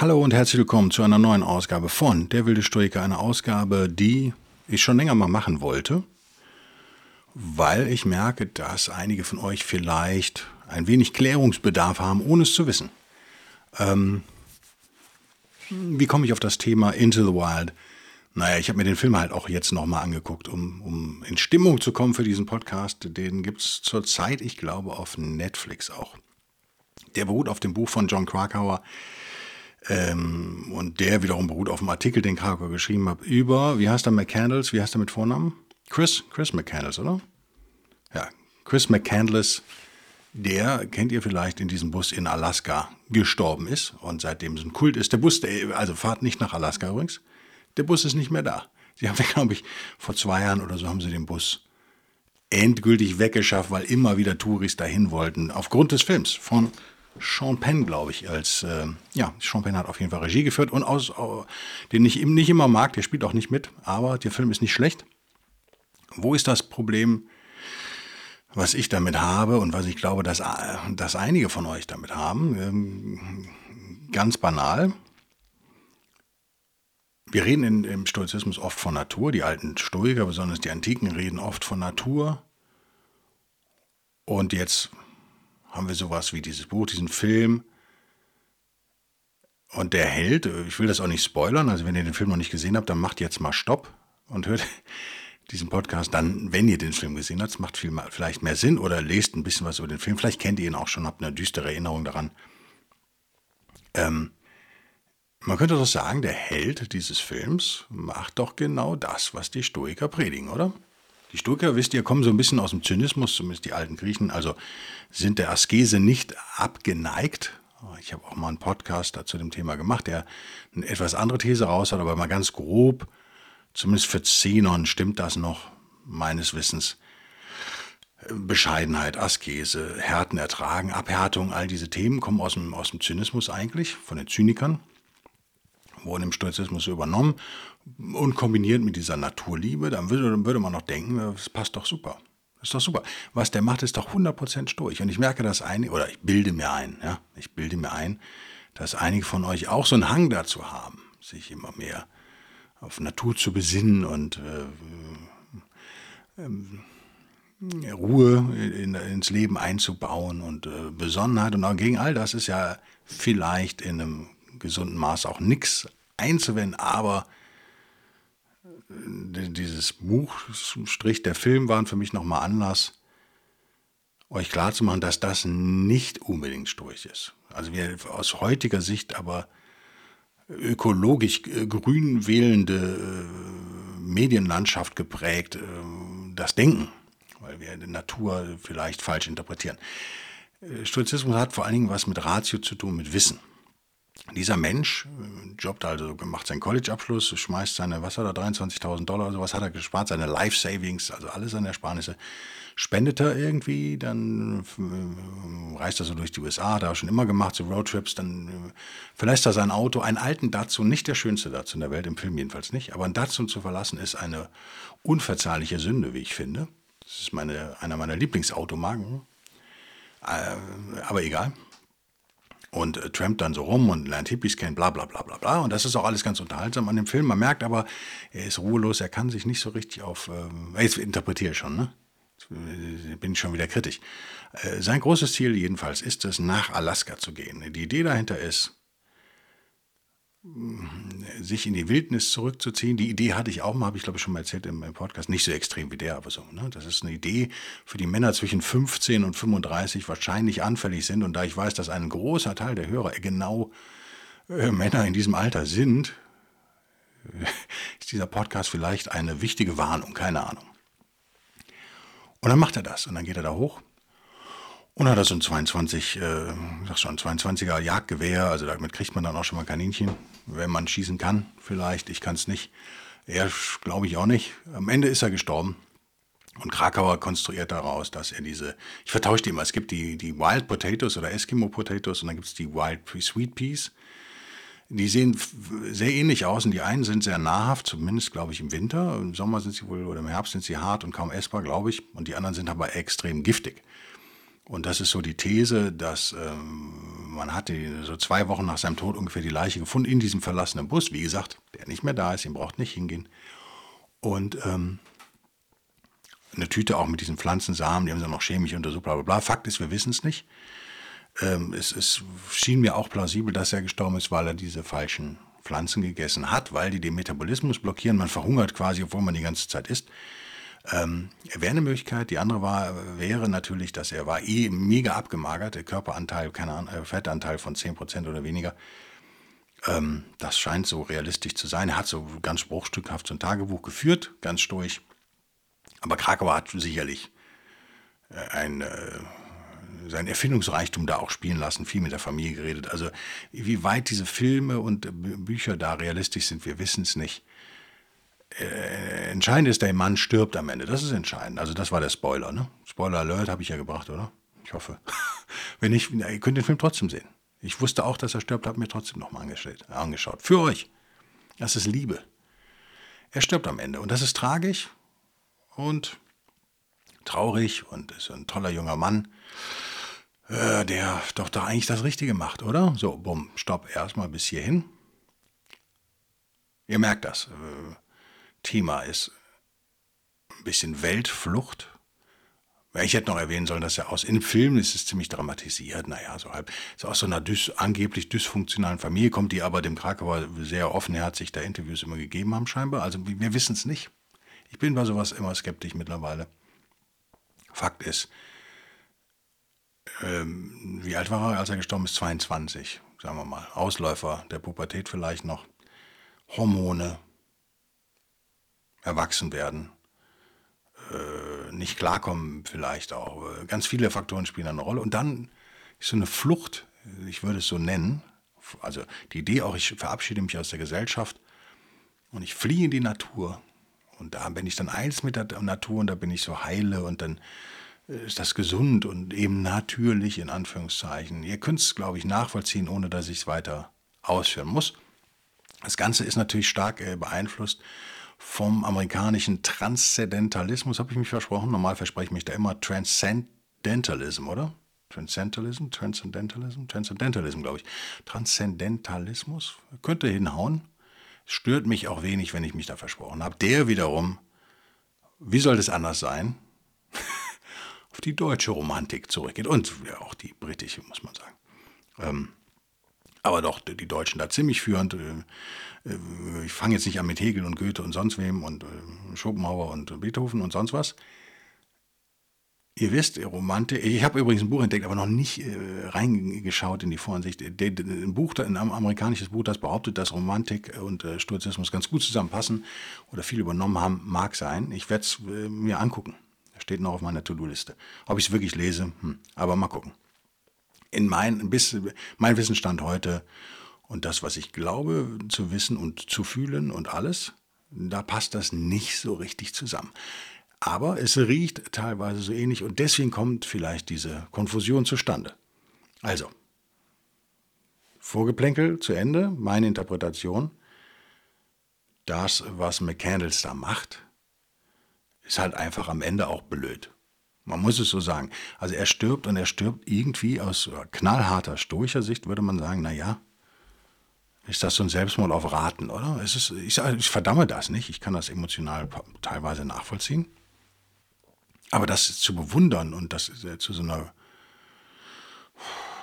Hallo und herzlich willkommen zu einer neuen Ausgabe von Der wilde Stoiker. Eine Ausgabe, die ich schon länger mal machen wollte, weil ich merke, dass einige von euch vielleicht ein wenig Klärungsbedarf haben, ohne es zu wissen. Ähm, wie komme ich auf das Thema Into the Wild? Naja, ich habe mir den Film halt auch jetzt nochmal angeguckt, um, um in Stimmung zu kommen für diesen Podcast. Den gibt es zurzeit, ich glaube, auf Netflix auch. Der beruht auf dem Buch von John Krakauer ähm, und der wiederum beruht auf dem Artikel, den Krakauer geschrieben hat, über, wie heißt er, McCandles, wie heißt er mit Vornamen? Chris, Chris McCandles, oder? Ja, Chris McCandless, der, kennt ihr vielleicht, in diesem Bus in Alaska gestorben ist und seitdem es ein Kult ist. Der Bus, der, also fahrt nicht nach Alaska übrigens, der Bus ist nicht mehr da. Sie haben, glaube ich, vor zwei Jahren oder so haben sie den Bus endgültig weggeschafft, weil immer wieder Touris dahin wollten, aufgrund des Films von Sean Penn, glaube ich, als, äh, ja, Sean Penn hat auf jeden Fall Regie geführt und aus, uh, den ich nicht immer mag, der spielt auch nicht mit, aber der Film ist nicht schlecht. Wo ist das Problem, was ich damit habe und was ich glaube, dass, dass einige von euch damit haben? Ähm, ganz banal. Wir reden in, im Stoizismus oft von Natur, die alten Stoiker, besonders die Antiken, reden oft von Natur. Und jetzt haben wir sowas wie dieses Buch, diesen Film. Und der Held, ich will das auch nicht spoilern, also wenn ihr den Film noch nicht gesehen habt, dann macht jetzt mal Stopp und hört diesen Podcast dann, wenn ihr den Film gesehen habt, macht viel, vielleicht mehr Sinn oder lest ein bisschen was über den Film. Vielleicht kennt ihr ihn auch schon, habt eine düstere Erinnerung daran. Ähm, man könnte doch sagen, der Held dieses Films macht doch genau das, was die Stoiker predigen, oder? Die Stoiker, wisst ihr, kommen so ein bisschen aus dem Zynismus, zumindest die alten Griechen, also sind der Askese nicht abgeneigt. Ich habe auch mal einen Podcast dazu dem Thema gemacht, der eine etwas andere These raus hat, aber mal ganz grob, zumindest für Zenon stimmt das noch, meines Wissens. Bescheidenheit, Askese, Härten ertragen, Abhärtung, all diese Themen kommen aus dem, aus dem Zynismus eigentlich, von den Zynikern wurden im Stoizismus übernommen und kombiniert mit dieser Naturliebe, dann würde, dann würde man noch denken, das passt doch super. Das ist doch super. Was der macht, ist doch 100% Stoich. Und ich merke das ein, oder ich bilde mir ein, ja, ich bilde mir ein, dass einige von euch auch so einen Hang dazu haben, sich immer mehr auf Natur zu besinnen und äh, äh, Ruhe in, ins Leben einzubauen und äh, Besonnenheit. Und gegen all das ist ja vielleicht in einem gesunden Maß auch nichts einzuwenden, aber dieses Buch, Strich der Film waren für mich nochmal Anlass, euch klarzumachen, dass das nicht unbedingt Storch ist. Also wir aus heutiger Sicht aber ökologisch äh, grün wählende äh, Medienlandschaft geprägt, das Denken, weil wir die Natur vielleicht falsch interpretieren. Stoizismus hat vor allen Dingen was mit Ratio zu tun, mit Wissen. Dieser Mensch äh, jobbt also, macht seinen College-Abschluss, schmeißt seine, was hat er, 23.000 Dollar, sowas hat er gespart, seine Life-Savings, also alles seine Ersparnisse, spendet er irgendwie, dann äh, reist er so durch die USA, hat er schon immer gemacht, so Roadtrips, dann äh, verlässt er sein Auto, einen alten Datsun, nicht der schönste Datsun der Welt, im Film jedenfalls nicht, aber ein Datsun zu verlassen ist eine unverzeihliche Sünde, wie ich finde. Das ist meine, einer meiner Lieblingsautomarken, aber egal und äh, trampt dann so rum und lernt Hippies kennen, bla bla bla bla bla. Und das ist auch alles ganz unterhaltsam an dem Film. Man merkt aber, er ist ruhelos, er kann sich nicht so richtig auf. Äh, jetzt interpretiere ich schon, ne? Bin ich schon wieder kritisch. Äh, sein großes Ziel jedenfalls ist es, nach Alaska zu gehen. Die Idee dahinter ist, sich in die Wildnis zurückzuziehen. Die Idee hatte ich auch mal, habe ich glaube ich schon mal erzählt im, Podcast, nicht so extrem wie der, aber so. Ne? Das ist eine Idee für die Männer zwischen 15 und 35 wahrscheinlich anfällig sind. Und da ich weiß, dass ein großer Teil der Hörer genau äh, Männer in diesem Alter sind, ist dieser Podcast vielleicht eine wichtige Warnung, keine Ahnung. Und dann macht er das und dann geht er da hoch Und hat er so ein 22, äh, sag schon, 22er Jagdgewehr, also damit kriegt man dann auch schon mal Kaninchen, wenn man schießen kann, vielleicht, ich kann es nicht. Er glaube ich auch nicht. Am Ende ist er gestorben. Und Krakauer konstruiert daraus, dass er diese, ich vertausche die immer, es gibt die, die Wild Potatoes oder Eskimo Potatoes und dann gibt es die Wild Sweet Peas. Die sehen sehr ähnlich aus und die einen sind sehr nahrhaft, zumindest glaube ich im Winter. Im Sommer sind sie wohl oder im Herbst sind sie hart und kaum essbar, glaube ich. Und die anderen sind aber extrem giftig. Und das ist so die These, dass ähm, man hatte so zwei Wochen nach seinem Tod ungefähr die Leiche gefunden in diesem verlassenen Bus. Wie gesagt, der nicht mehr da ist, ihn braucht nicht hingehen. Und ähm, eine Tüte auch mit diesen Pflanzensamen, die haben sie noch chemisch untersucht, bla bla bla. Fakt ist, wir wissen es nicht. Ähm, es, es schien mir auch plausibel, dass er gestorben ist, weil er diese falschen Pflanzen gegessen hat, weil die den Metabolismus blockieren. Man verhungert quasi, obwohl man die ganze Zeit isst. Ähm, wäre eine Möglichkeit. Die andere war, wäre natürlich, dass er war eh mega abgemagert, der Körperanteil, keine Ahnung, äh, Fettanteil von 10% oder weniger. Ähm, das scheint so realistisch zu sein. Er hat so ganz bruchstückhaft so ein Tagebuch geführt, ganz stoisch. Aber Krakauer hat sicherlich äh, ein, äh, sein Erfindungsreichtum da auch spielen lassen, viel mit der Familie geredet. Also wie weit diese Filme und Bücher da realistisch sind, wir wissen es nicht äh, entscheidend ist, der Mann stirbt am Ende. Das ist entscheidend. Also das war der Spoiler. Ne? Spoiler Alert habe ich ja gebracht, oder? Ich hoffe. Wenn nicht, ihr könnt den Film trotzdem sehen. Ich wusste auch, dass er stirbt, habe mir trotzdem nochmal angeschaut. Für euch. Das ist Liebe. Er stirbt am Ende. Und das ist tragisch und traurig und ist ein toller junger Mann, äh, der doch da eigentlich das Richtige macht, oder? So, bumm, stopp, erstmal bis hierhin. Ihr merkt das. Äh, Thema ist ein bisschen Weltflucht. Ich hätte noch erwähnen sollen, dass er aus, in Filmen ist es ziemlich dramatisiert, naja, so halb, ist aus so einer dys, angeblich dysfunktionalen Familie kommt, die aber dem Krakauer sehr offenherzig da Interviews immer gegeben haben, scheinbar. Also wir wissen es nicht. Ich bin bei sowas immer skeptisch mittlerweile. Fakt ist, ähm, wie alt war er, als er gestorben ist? 22, sagen wir mal. Ausläufer der Pubertät vielleicht noch. Hormone, erwachsen werden, äh, nicht klarkommen vielleicht auch. Ganz viele Faktoren spielen eine Rolle. Und dann ist so eine Flucht, ich würde es so nennen, also die Idee auch, ich verabschiede mich aus der Gesellschaft und ich fliehe in die Natur. Und da bin ich dann eins mit der Natur und da bin ich so heile und dann ist das gesund und eben natürlich in Anführungszeichen. Ihr könnt es, glaube ich, nachvollziehen, ohne dass ich es weiter ausführen muss. Das Ganze ist natürlich stark äh, beeinflusst vom amerikanischen Transzendentalismus, habe ich mich versprochen. Normal verspreche ich mich da immer Transcendentalism, oder? Transcendentalism, Transcendentalism, Transcendentalism, glaube ich. Transzendentalismus könnte hinhauen. Stört mich auch wenig, wenn ich mich da versprochen habe. Der wiederum, wie soll das anders sein? auf die deutsche Romantik zurückgeht und ja, auch die britische, muss man sagen. Ähm, aber doch die Deutschen da ziemlich führend. Äh, äh, ich fange jetzt nicht an mit Hegel und Goethe und sonst wem und äh, Schopenhauer und Beethoven und sonst was. Ihr wisst, Romantik, ich habe übrigens ein Buch entdeckt, aber noch nicht äh, reingeschaut in die Voransicht. Ein Buch, ein amerikanisches Buch, das behauptet, dass Romantik und äh, Stoizismus ganz gut zusammenpassen oder viel übernommen haben, mag sein. Ich werde es äh, mir angucken. Steht noch auf meiner To-Do-Liste. Ob ich es wirklich lese, hm, aber mal gucken. In mein, bis, mein Wissensstand heute und das, was ich glaube zu wissen und zu fühlen und alles, da passt das nicht so richtig zusammen. Aber es riecht teilweise so ähnlich und deswegen kommt vielleicht diese Konfusion zustande. Also, Vorgeplänkel zu Ende, meine Interpretation. Das, was McCandles da macht, ist halt einfach am Ende auch blöd. Man muss es so sagen. Also er stirbt und er stirbt irgendwie aus knallharter stoischer Sicht, würde man sagen, naja, ist das so ein Selbstmord auf Raten, oder? Es ist, ich, ich verdamme das nicht. Ich kann das emotional teilweise nachvollziehen. Aber das zu bewundern und das zu so einer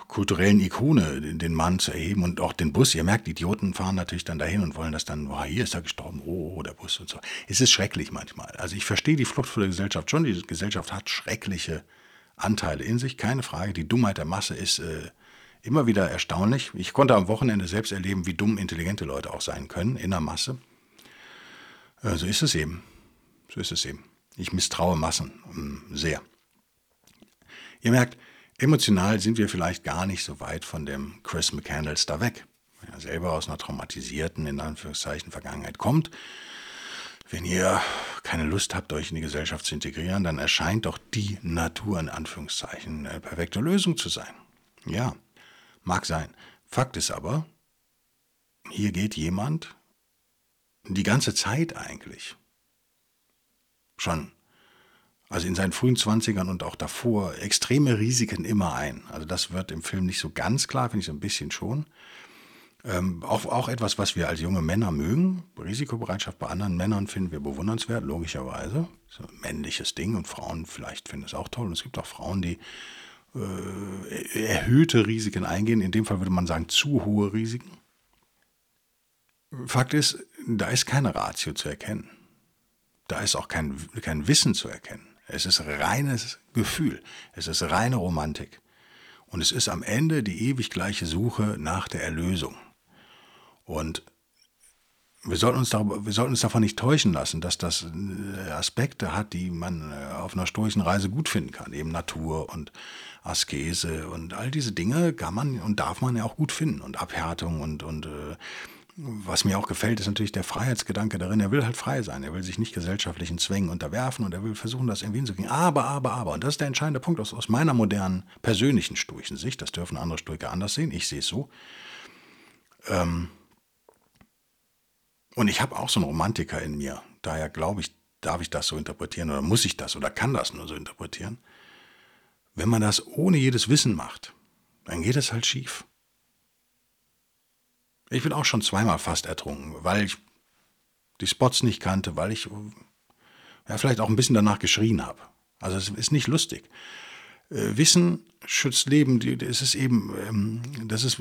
kulturellen Ikone, den Mann zu erheben und auch den Bus. Ihr merkt, Idioten fahren natürlich dann dahin und wollen das dann, oh, hier ist er gestorben, oh, oh, der Bus und so. Es ist schrecklich manchmal. Also ich verstehe die Flucht vor der Gesellschaft schon. Die Gesellschaft hat schreckliche Anteile in sich, keine Frage. Die Dummheit der Masse ist äh, immer wieder erstaunlich. Ich konnte am Wochenende selbst erleben, wie dumm intelligente Leute auch sein können in der Masse. Äh, so ist es eben. So ist es eben. Ich misstraue Massen ähm, sehr. Ihr merkt, Emotional sind wir vielleicht gar nicht so weit von dem Chris McCandles da weg. Wenn er selber aus einer traumatisierten, in Anführungszeichen, Vergangenheit kommt, wenn ihr keine Lust habt, euch in die Gesellschaft zu integrieren, dann erscheint doch die Natur in Anführungszeichen eine perfekte Lösung zu sein. Ja, mag sein. Fakt ist aber, hier geht jemand die ganze Zeit eigentlich schon, also in seinen frühen Zwanzigern und auch davor, extreme Risiken immer ein. Also das wird im Film nicht so ganz klar, finde ich so ein bisschen schon. Ähm, auch, auch etwas, was wir als junge Männer mögen. Risikobereitschaft bei anderen Männern finden wir bewundernswert, logischerweise. So ein männliches Ding und Frauen vielleicht finden es auch toll. Und es gibt auch Frauen, die äh, erhöhte Risiken eingehen. In dem Fall würde man sagen, zu hohe Risiken. Fakt ist, da ist keine Ratio zu erkennen. Da ist auch kein, kein Wissen zu erkennen. Es ist reines Gefühl. Es ist reine Romantik. Und es ist am Ende die ewig gleiche Suche nach der Erlösung. Und wir sollten, uns darüber, wir sollten uns davon nicht täuschen lassen, dass das äh, Aspekte hat, die man äh, auf einer stoischen Reise gut finden kann. Eben Natur und Askese und all diese Dinge kann man und darf man ja auch gut finden. Und Abhärtung und, und äh, was mir auch gefällt, ist natürlich der Freiheitsgedanke darin. Er will halt frei sein. Er will sich nicht gesellschaftlichen Zwängen unterwerfen und er will versuchen, das irgendwie hinzukriegen. Aber, aber, aber. Und das ist der entscheidende Punkt aus, aus meiner modernen, persönlichen stoischen Sicht. Das dürfen andere Stoiker anders sehen. Ich sehe es so. Ähm, und ich habe auch so einen Romantiker in mir. Daher glaube ich, darf ich das so interpretieren oder muss ich das oder kann das nur so interpretieren. Wenn man das ohne jedes Wissen macht, dann geht es halt schief. Ich bin auch schon zweimal fast ertrunken, weil ich die Spots nicht kannte, weil ich ja, vielleicht auch ein bisschen danach geschrien habe. Also es ist nicht lustig. Äh, Wissen schützt Leben. Es ist eben, ähm, das ist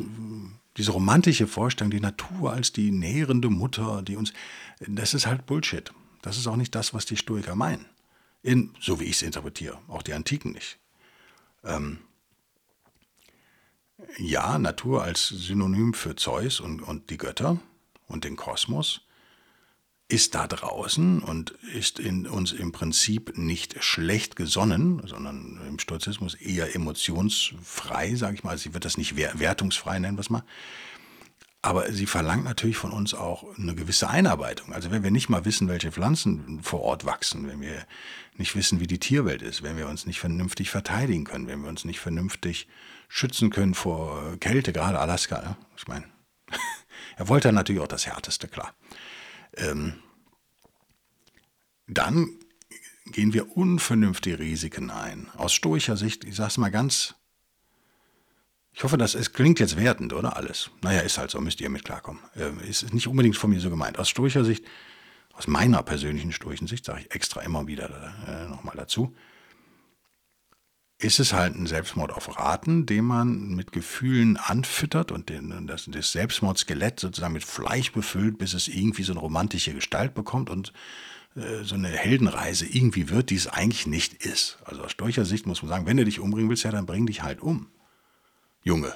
diese romantische Vorstellung, die Natur als die nährende Mutter, die uns, das ist halt Bullshit. Das ist auch nicht das, was die Stoiker meinen. In, so wie ich es interpretiere, auch die Antiken nicht. Ähm, ja, Natur als Synonym für Zeus und, und die Götter und den Kosmos ist da draußen und ist in uns im Prinzip nicht schlecht gesonnen, sondern im Stoizismus eher emotionsfrei, sage ich mal. Sie wird das nicht wertungsfrei nennen, was mal. Aber sie verlangt natürlich von uns auch eine gewisse Einarbeitung. Also wenn wir nicht mal wissen, welche Pflanzen vor Ort wachsen, wenn wir nicht wissen, wie die Tierwelt ist, wenn wir uns nicht vernünftig verteidigen können, wenn wir uns nicht vernünftig schützen können vor Kälte, gerade Alaska. Ne? Ich meine, er wollte natürlich auch das Härteste, klar. Ähm, dann gehen wir unvernünftige Risiken ein. Aus stoischer Sicht, ich sage es mal ganz ich hoffe, das es klingt jetzt wertend, oder alles? Naja, ist halt so, müsst ihr mit klarkommen. Äh, ist nicht unbedingt von mir so gemeint. Aus stoischer Sicht, aus meiner persönlichen stoischen Sicht, sage ich extra immer wieder äh, nochmal dazu, ist es halt ein Selbstmord auf Raten, den man mit Gefühlen anfüttert und den, das, das Selbstmordskelett sozusagen mit Fleisch befüllt, bis es irgendwie so eine romantische Gestalt bekommt und äh, so eine Heldenreise irgendwie wird, die es eigentlich nicht ist. Also aus stoischer Sicht muss man sagen, wenn du dich umbringen willst, ja, dann bring dich halt um. Junge.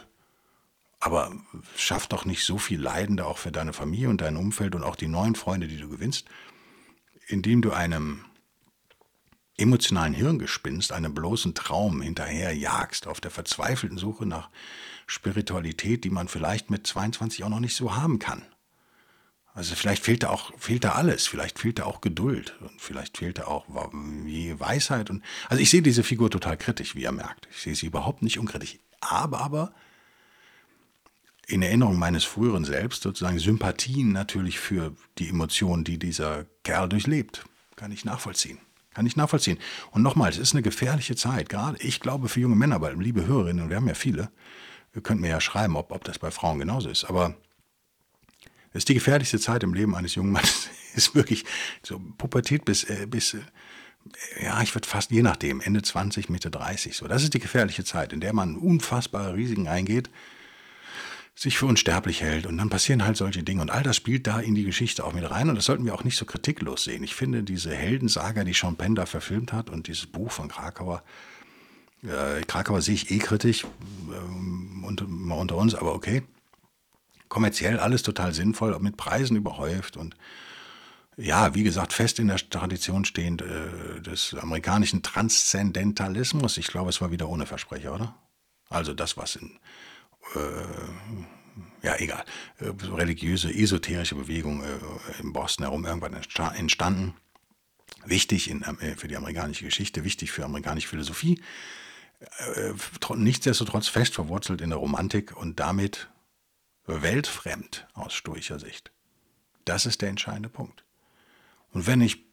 Aber schaff doch nicht so viel Leidende auch für deine Familie und dein Umfeld und auch die neuen Freunde, die du gewinnst, indem du einem emotionalen Hirngespinst, einem bloßen Traum hinterherjagst, auf der verzweifelten Suche nach Spiritualität, die man vielleicht mit 22 auch noch nicht so haben kann. Also vielleicht fehlt da auch fehlt da alles, vielleicht fehlt da auch Geduld und vielleicht fehlt da auch Weisheit und also ich sehe diese Figur total kritisch, wie ihr merkt. Ich sehe sie überhaupt nicht unkritisch habe aber in Erinnerung meines früheren Selbst sozusagen Sympathien natürlich für die Emotionen, die dieser Kerl durchlebt. Kann ich nachvollziehen. Kann ich nachvollziehen. Und nochmal, es ist eine gefährliche Zeit, gerade ich glaube für junge Männer, weil liebe Hörerinnen, wir haben ja viele, ihr könnt mir ja schreiben, ob, ob das bei Frauen genauso ist, aber es ist die gefährlichste Zeit im Leben eines jungen Mannes. ist wirklich so Pubertät bis, äh, bis äh, ja, ich würde fast je nachdem, Ende 20, Mitte 30 so. Das ist die gefährliche Zeit, in der man unfassbare Risiken eingeht, sich für unsterblich hält und dann passieren halt solche Dinge und all das spielt da in die Geschichte auch mit rein und das sollten wir auch nicht so kritiklos sehen. Ich finde diese Heldensaga, die Sean Penn da verfilmt hat und dieses Buch von Krakauer, äh, Krakauer sehe ich eh kritisch äh, unter, unter uns, aber okay. Kommerziell alles total sinnvoll, mit Preisen überhäuft und ja, wie gesagt, fest in der Tradition stehend äh, des amerikanischen Transzendentalismus. Ich glaube, es war wieder ohne Versprecher, oder? Also das, was in, äh, ja egal, äh, religiöse, esoterische Bewegung äh, in Boston herum irgendwann entstanden. Wichtig in, äh, für die amerikanische Geschichte, wichtig für amerikanische Philosophie. Äh, nichtsdestotrotz fest verwurzelt in der Romantik und damit weltfremd aus stoischer Sicht. Das ist der entscheidende Punkt. Und wenn ich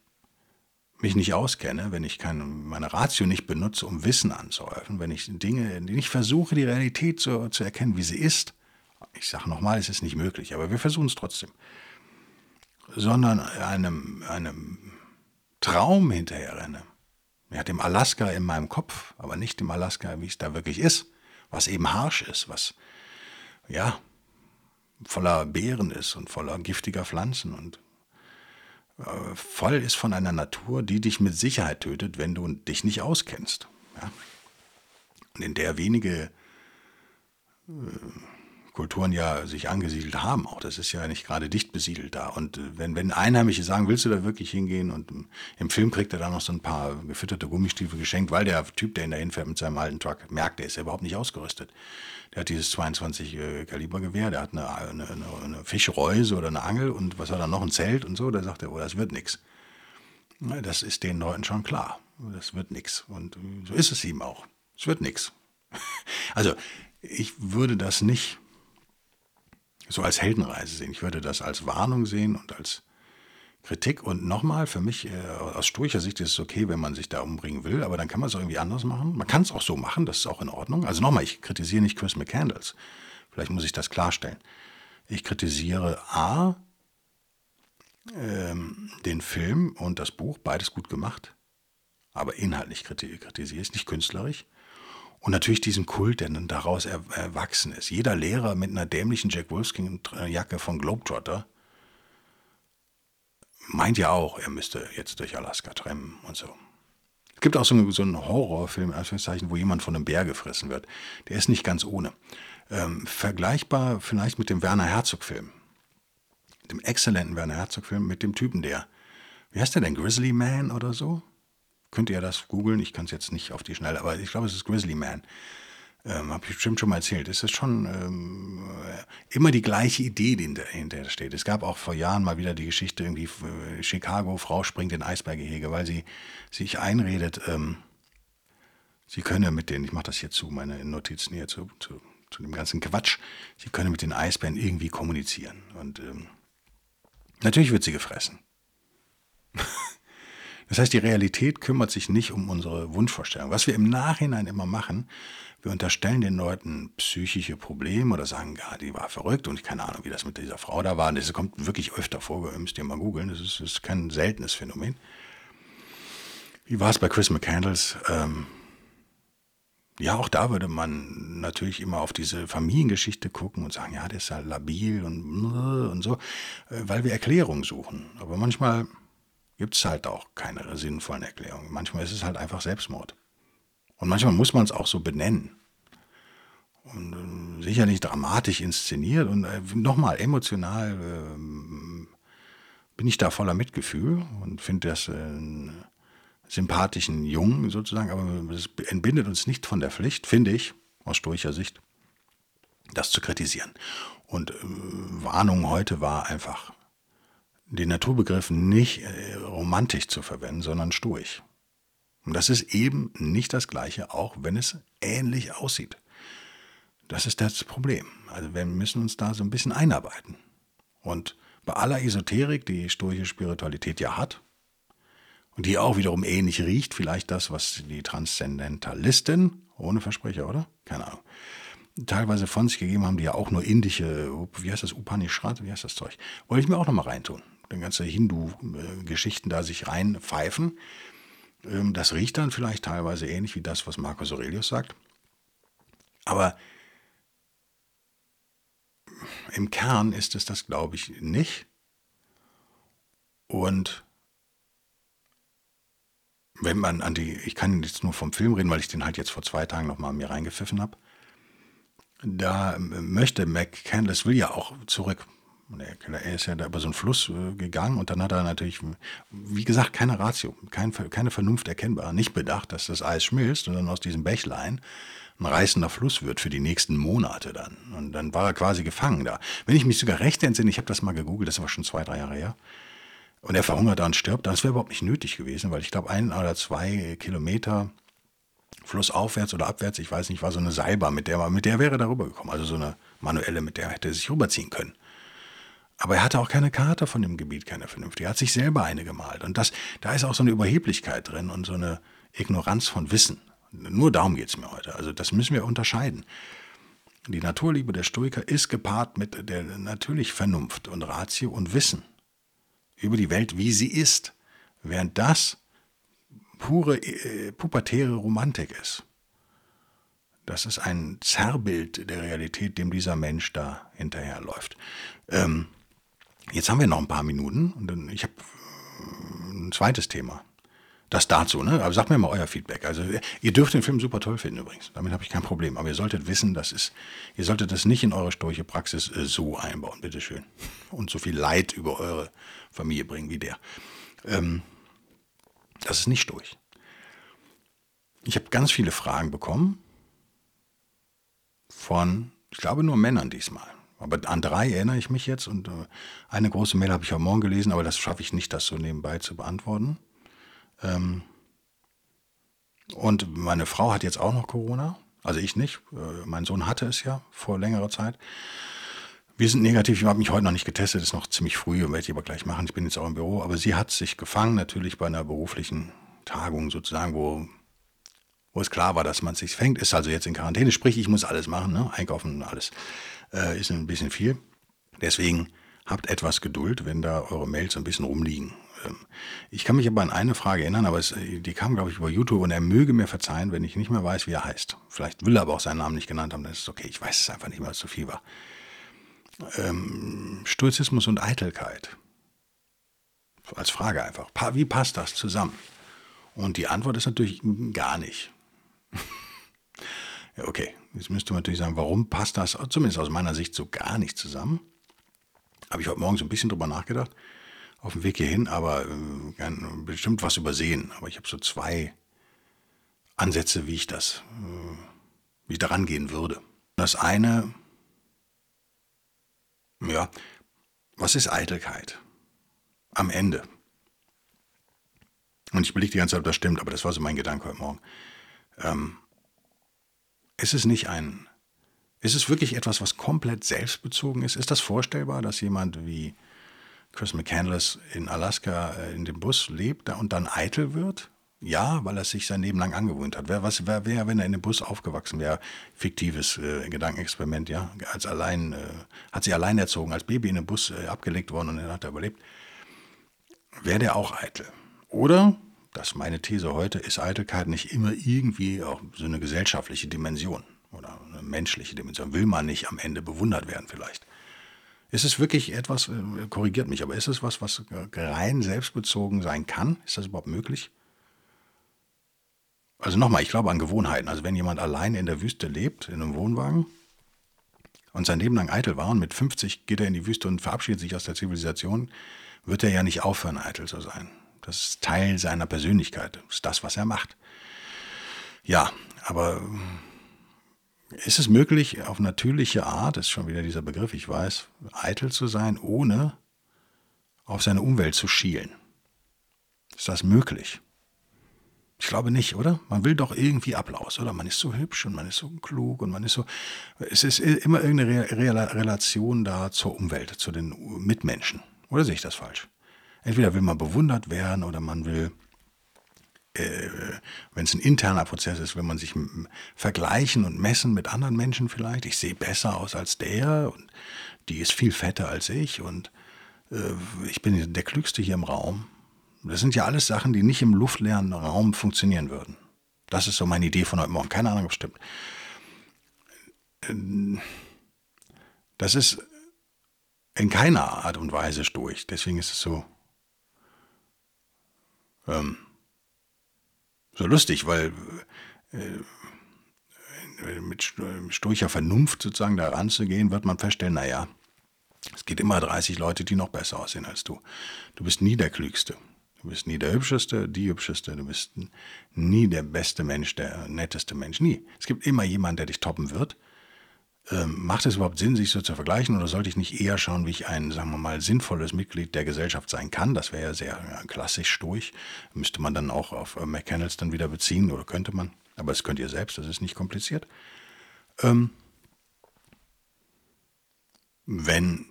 mich nicht auskenne, wenn ich keine, meine Ratio nicht benutze, um Wissen anzuhäufen, wenn ich Dinge, nicht versuche, die Realität zu, zu erkennen, wie sie ist, ich sage nochmal, es ist nicht möglich, aber wir versuchen es trotzdem, sondern einem, einem Traum hinterherrenne, ja, dem Alaska in meinem Kopf, aber nicht dem Alaska, wie es da wirklich ist, was eben harsch ist, was, ja, voller Beeren ist und voller giftiger Pflanzen und voll ist von einer Natur, die dich mit Sicherheit tötet, wenn du dich nicht auskennst. Ja? Und in der wenige äh, Kulturen ja sich angesiedelt haben. Auch das ist ja nicht gerade dicht besiedelt da. Und äh, wenn, wenn Einheimische sagen, willst du da wirklich hingehen? Und im Film kriegt er dann noch so ein paar gefütterte Gummistiefel geschenkt, weil der Typ, der ihn da hinfährt mit seinem alten Truck, merkt, der ist ja überhaupt nicht ausgerüstet. Der hat dieses 22 äh, Kaliber Gewehr, der hat eine, eine, eine, Fischreuse oder eine Angel und was hat er noch, ein Zelt und so. Da sagt er, oh, das wird nichts. Das ist den Leuten schon klar. Das wird nichts. Und so ist es ihm auch. Es wird nichts. Also, ich würde das nicht so als Heldenreise sehen. Ich würde das als Warnung sehen und als Kritik. Und nochmal, für mich äh, aus stoischer Sicht ist es okay, wenn man sich da umbringen will, aber dann kann man es irgendwie anders machen. Man kann es auch so machen, das ist auch in Ordnung. Also nochmal, ich kritisiere nicht Chris McCandles. Vielleicht muss ich das klarstellen. Ich kritisiere A, ähm, den Film und das Buch, beides gut gemacht, aber inhaltlich kritisiere ich es, nicht künstlerisch. Und natürlich diesen Kult, der dann daraus erwachsen ist. Jeder Lehrer mit einer dämlichen Jack Wolfskin-Jacke von Globetrotter meint ja auch, er müsste jetzt durch Alaska trampen und so. Es gibt auch so, so einen Horrorfilm, wo jemand von einem Bär gefressen wird. Der ist nicht ganz ohne. Ähm, vergleichbar vielleicht mit dem Werner Herzog-Film. Dem exzellenten Werner Herzog-Film mit dem Typen, der, wie heißt der denn, Grizzly Man oder so? Könnt ihr das googeln? Ich kann es jetzt nicht auf die Schnelle, aber ich glaube, es ist Grizzly Man. Ähm, Habe ich bestimmt schon mal erzählt. Es ist schon ähm, immer die gleiche Idee, die dahinter steht. Es gab auch vor Jahren mal wieder die Geschichte, irgendwie äh, Chicago, Frau springt in Eisberggehege, weil sie sich einredet, ähm, sie könne mit den, ich mache das hier zu, meine Notizen hier zu, zu, zu, dem ganzen Quatsch, sie könne mit den Eisbären irgendwie kommunizieren. Und ähm, natürlich wird sie gefressen. Das heißt, die Realität kümmert sich nicht um unsere Wunschvorstellung. Was wir im Nachhinein immer machen, wir unterstellen den Leuten psychische Probleme oder sagen, ja, die war verrückt und ich keine Ahnung, wie das mit dieser Frau da war. das kommt wirklich öfter vor, müsst ihr mal googeln, das ist, ist kein seltenes Phänomen. Wie war es bei Chris McCandles? Ähm, ja, auch da würde man natürlich immer auf diese Familiengeschichte gucken und sagen, ja, der ist ja labil und, und so, äh, weil wir Erklärungen suchen. Aber manchmal gibt es halt auch keine sinnvollen Erklärungen. Manchmal ist es halt einfach Selbstmord. Und manchmal muss man es auch so benennen. Und äh, sicherlich dramatisch inszeniert und äh, nochmal emotional äh, bin ich da voller Mitgefühl und finde das äh, einen sympathischen Jungen sozusagen, aber es entbindet uns nicht von der Pflicht, finde ich, aus stoischer Sicht, das zu kritisieren. Und äh, Warnung heute war einfach den Naturbegriff nicht äh, romantisch zu verwenden, sondern stoisch. Und das ist eben nicht das Gleiche, auch wenn es ähnlich aussieht. Das ist das Problem. Also wir müssen uns da so ein bisschen einarbeiten. Und bei aller Esoterik, die stoische Spiritualität ja hat, und die auch wiederum ähnlich riecht, vielleicht das, was die Transzendentalisten, ohne Versprecher, oder? Keine Ahnung, teilweise von sich gegeben haben, die ja auch nur indische, wie heißt das, Upanishad, wie heißt das Zeug? Wollte ich mir auch nochmal reintun ganze Hindu-Geschichten da sich reinpfeifen. Ähm, das riecht dann vielleicht teilweise ähnlich wie das, was Marcus Aurelius sagt. Aber im Kern ist es das, glaube ich, nicht. Und wenn man an die, ich kann jetzt nur vom Film reden, weil ich den halt jetzt vor zwei Tagen nochmal mir reingepfiffen habe, da möchte McCandless will ja auch zurück er ist ja da über so einen Fluss äh, gegangen und dann hat er natürlich, wie gesagt, keine Ratio, kein, keine Vernunft erkennbar, nicht bedacht, dass das Eis schmilzt und dann aus diesem Bächlein ein reißender Fluss wird für die nächsten Monate dann. Und dann war er quasi gefangen da. Wenn ich mich sogar recht entsinne, ich habe das mal gegoogelt, das war schon zwei, drei Jahre her, und er verhungert und stirbt, das wäre überhaupt nicht nötig gewesen, weil ich glaube, ein oder zwei Kilometer flussaufwärts oder abwärts, ich weiß nicht, war so eine Seilbahn, mit der, mit der wäre er darüber gekommen. Also so eine manuelle, mit der hätte er sich rüberziehen können. Aber er hatte auch keine Karte von dem Gebiet, keine vernünftige. Er hat sich selber eine gemalt. Und das, da ist auch so eine Überheblichkeit drin und so eine Ignoranz von Wissen. Nur darum geht es mir heute. Also das müssen wir unterscheiden. Die Naturliebe der Stoiker ist gepaart mit der natürlich Vernunft und Ratio und Wissen über die Welt, wie sie ist, während das pure äh, pubertäre Romantik ist. Das ist ein Zerrbild der Realität, dem dieser Mensch da hinterherläuft. Ähm, jetzt haben wir noch ein paar Minuten und ich habe äh, ein zweites Thema. Das dazu, ne? Aber sagt mir mal euer Feedback. Also ihr dürft den Film super toll finden übrigens. Damit habe ich kein Problem. Aber ihr solltet wissen, dass es, ihr solltet das nicht in eure sturche Praxis äh, so einbauen, bitteschön. Und so viel Leid über eure Familie bringen wie der. Ähm, das ist nicht durch. Ich habe ganz viele Fragen bekommen von, ich glaube nur Männern diesmal. Aber an drei erinnere ich mich jetzt und äh, eine große Mail habe ich heute Morgen gelesen, aber das schaffe ich nicht, das so nebenbei zu beantworten. Ähm, und meine Frau hat jetzt auch noch Corona. Also ich nicht. Äh, mein Sohn hatte es ja vor längerer Zeit. Wir sind negativ. Ich habe mich heute noch nicht getestet. Ist noch ziemlich früh und werde ich aber gleich machen. Ich bin jetzt auch im Büro. Aber sie hat sich gefangen, natürlich bei einer beruflichen Tagung sozusagen, wo, wo es klar war, dass man sich fängt. Ist also jetzt in Quarantäne. Sprich, ich muss alles machen. Ne? Einkaufen und alles. Äh, ist ein bisschen viel. Deswegen habt etwas Geduld, wenn da eure Mails ein bisschen rumliegen. Ähm, ich kann mich aber an eine Frage erinnern, aber es, die kam, glaube ich, über YouTube und er möge mir verzeihen, wenn ich nicht mehr weiß, wie er heißt. Vielleicht will er aber auch seinen Namen nicht genannt haben, dann ist es okay. Ich weiß es einfach nicht mehr, weil es zu viel war. Ähm, Stoizismus und Eitelkeit. Als Frage einfach. Wie passt das zusammen? Und die Antwort ist natürlich gar nicht. Ja, okay, jetzt müsste man natürlich sagen, warum passt das zumindest aus meiner Sicht so gar nicht zusammen? Habe ich heute Morgen so ein bisschen drüber nachgedacht auf dem Weg hierhin, aber äh, bestimmt was übersehen. Aber ich habe so zwei Ansätze, wie ich das, äh, wie ich daran gehen würde. Das eine, ja, was ist Eitelkeit? Am Ende. Und ich belege die ganze Zeit, ob das stimmt, aber das war so mein Gedanke heute Morgen. Ähm, ist es nicht ein, ist es wirklich etwas, was komplett selbstbezogen ist? Ist das vorstellbar, dass jemand wie Chris McCandless in Alaska äh, in dem Bus lebt und dann eitel wird? Ja, weil er sich sein Leben lang angewöhnt hat. Wer wäre, wär, wenn er in dem Bus aufgewachsen wäre? Fiktives äh, Gedankenexperiment, ja. Als allein, äh, hat sich allein erzogen, als Baby in den Bus äh, abgelegt worden und dann hat er überlebt. Wäre der auch eitel? Oder, das ist meine These heute, ist Eitelkeit nicht immer irgendwie auch so eine gesellschaftliche Dimension oder eine menschliche Dimension? Will man nicht am Ende bewundert werden vielleicht? Ist es wirklich etwas, äh, korrigiert mich, aber ist es was, was rein selbstbezogen sein kann? Ist das überhaupt möglich? Also nochmal, ich glaube an Gewohnheiten. Also wenn jemand allein in der Wüste lebt, in einem Wohnwagen, und sein Leben lang eitel war und mit 50 geht er in die Wüste und verabschiedet sich aus der Zivilisation, wird er ja nicht aufhören, eitel zu sein. Das ist Teil seiner Persönlichkeit. Das ist das, was er macht. Ja, aber ist es möglich, auf natürliche Art, ist schon wieder dieser Begriff, ich weiß, eitel zu sein, ohne auf seine Umwelt zu schielen? Ist das möglich? Ich glaube nicht, oder? Man will doch irgendwie Applaus, oder? Man ist so hübsch und man ist so klug und man ist so. Es ist immer irgendeine Re Re Relation da zur Umwelt, zu den Mitmenschen. Oder sehe ich das falsch? Entweder will man bewundert werden oder man will äh, wenn es ein interner Prozess ist, will man sich vergleichen und messen mit anderen Menschen vielleicht. Ich sehe besser aus als der und die ist viel fetter als ich und äh, ich bin der Klügste hier im Raum. Das sind ja alles Sachen, die nicht im luftleeren Raum funktionieren würden. Das ist so meine Idee von heute Morgen. Keine Ahnung, ob es stimmt. Ähm, das ist in keiner Art und Weise durch. Deswegen ist es so ähm, so lustig, weil äh, mit sturcher Vernunft sozusagen da ranzugehen, wird man feststellen, naja, es gibt immer 30 Leute, die noch besser aussehen als du. Du bist nie der Klügste. Du bist nie der Hübscheste, die Hübscheste, du bist nie der beste Mensch, der netteste Mensch, nie. Es gibt immer jemanden, der dich toppen wird. Ähm, macht es überhaupt Sinn, sich so zu vergleichen oder sollte ich nicht eher schauen, wie ich ein, sagen wir mal, sinnvolles Mitglied der Gesellschaft sein kann? Das wäre ja sehr ja, klassisch durch. Müsste man dann auch auf äh, McCannels dann wieder beziehen oder könnte man. Aber das könnt ihr selbst, das ist nicht kompliziert. Ähm, wenn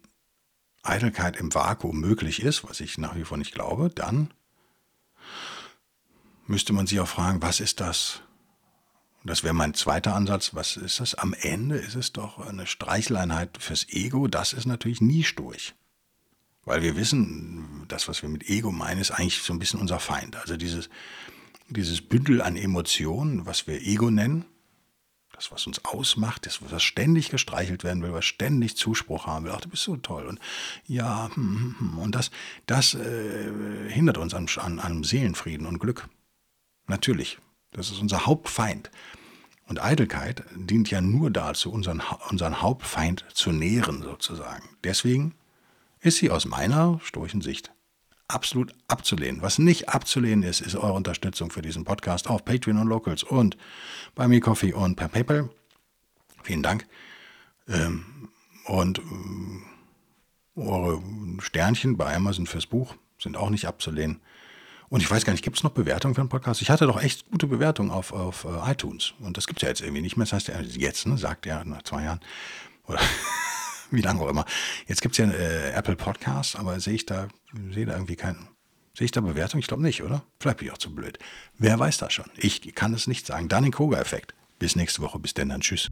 Eitelkeit im Vakuum möglich ist, was ich nach wie vor nicht glaube, dann müsste man sich auch fragen, was ist das? Das wäre mein zweiter Ansatz. Was ist das? Am Ende ist es doch eine Streicheleinheit fürs Ego. Das ist natürlich nie Sturch. Weil wir wissen, das, was wir mit Ego meinen, ist eigentlich so ein bisschen unser Feind. Also dieses, dieses Bündel an Emotionen, was wir Ego nennen, das, was uns ausmacht, das, was ständig gestreichelt werden will, was ständig Zuspruch haben will. Ach, du bist so toll. Und ja, hm, hm, hm. und das, das äh, hindert uns an, an, an Seelenfrieden und Glück. Natürlich. Das ist unser Hauptfeind. Und Eitelkeit dient ja nur dazu, unseren, unseren Hauptfeind zu nähren, sozusagen. Deswegen ist sie aus meiner stoischen Sicht absolut abzulehnen. Was nicht abzulehnen ist, ist eure Unterstützung für diesen Podcast auf Patreon und Locals und bei Me Coffee und per PayPal. Vielen Dank. Ähm, und äh, eure Sternchen bei Amazon fürs Buch sind auch nicht abzulehnen. Und ich weiß gar nicht, gibt es noch Bewertungen für den Podcast? Ich hatte doch echt gute Bewertungen auf, auf uh, iTunes. Und das gibt es ja jetzt irgendwie nicht mehr. Das heißt, jetzt, ne, sagt er nach zwei Jahren. Oder wie lange auch immer. Jetzt gibt es ja äh, Apple Podcasts, aber sehe ich da, sehe da irgendwie keinen. Sehe ich da Bewertung? Ich glaube nicht, oder? Vielleicht bin ich auch zu blöd. Wer weiß das schon? Ich kann es nicht sagen. Dunning-Kruger-Effekt. Bis nächste Woche. Bis denn dann. Tschüss.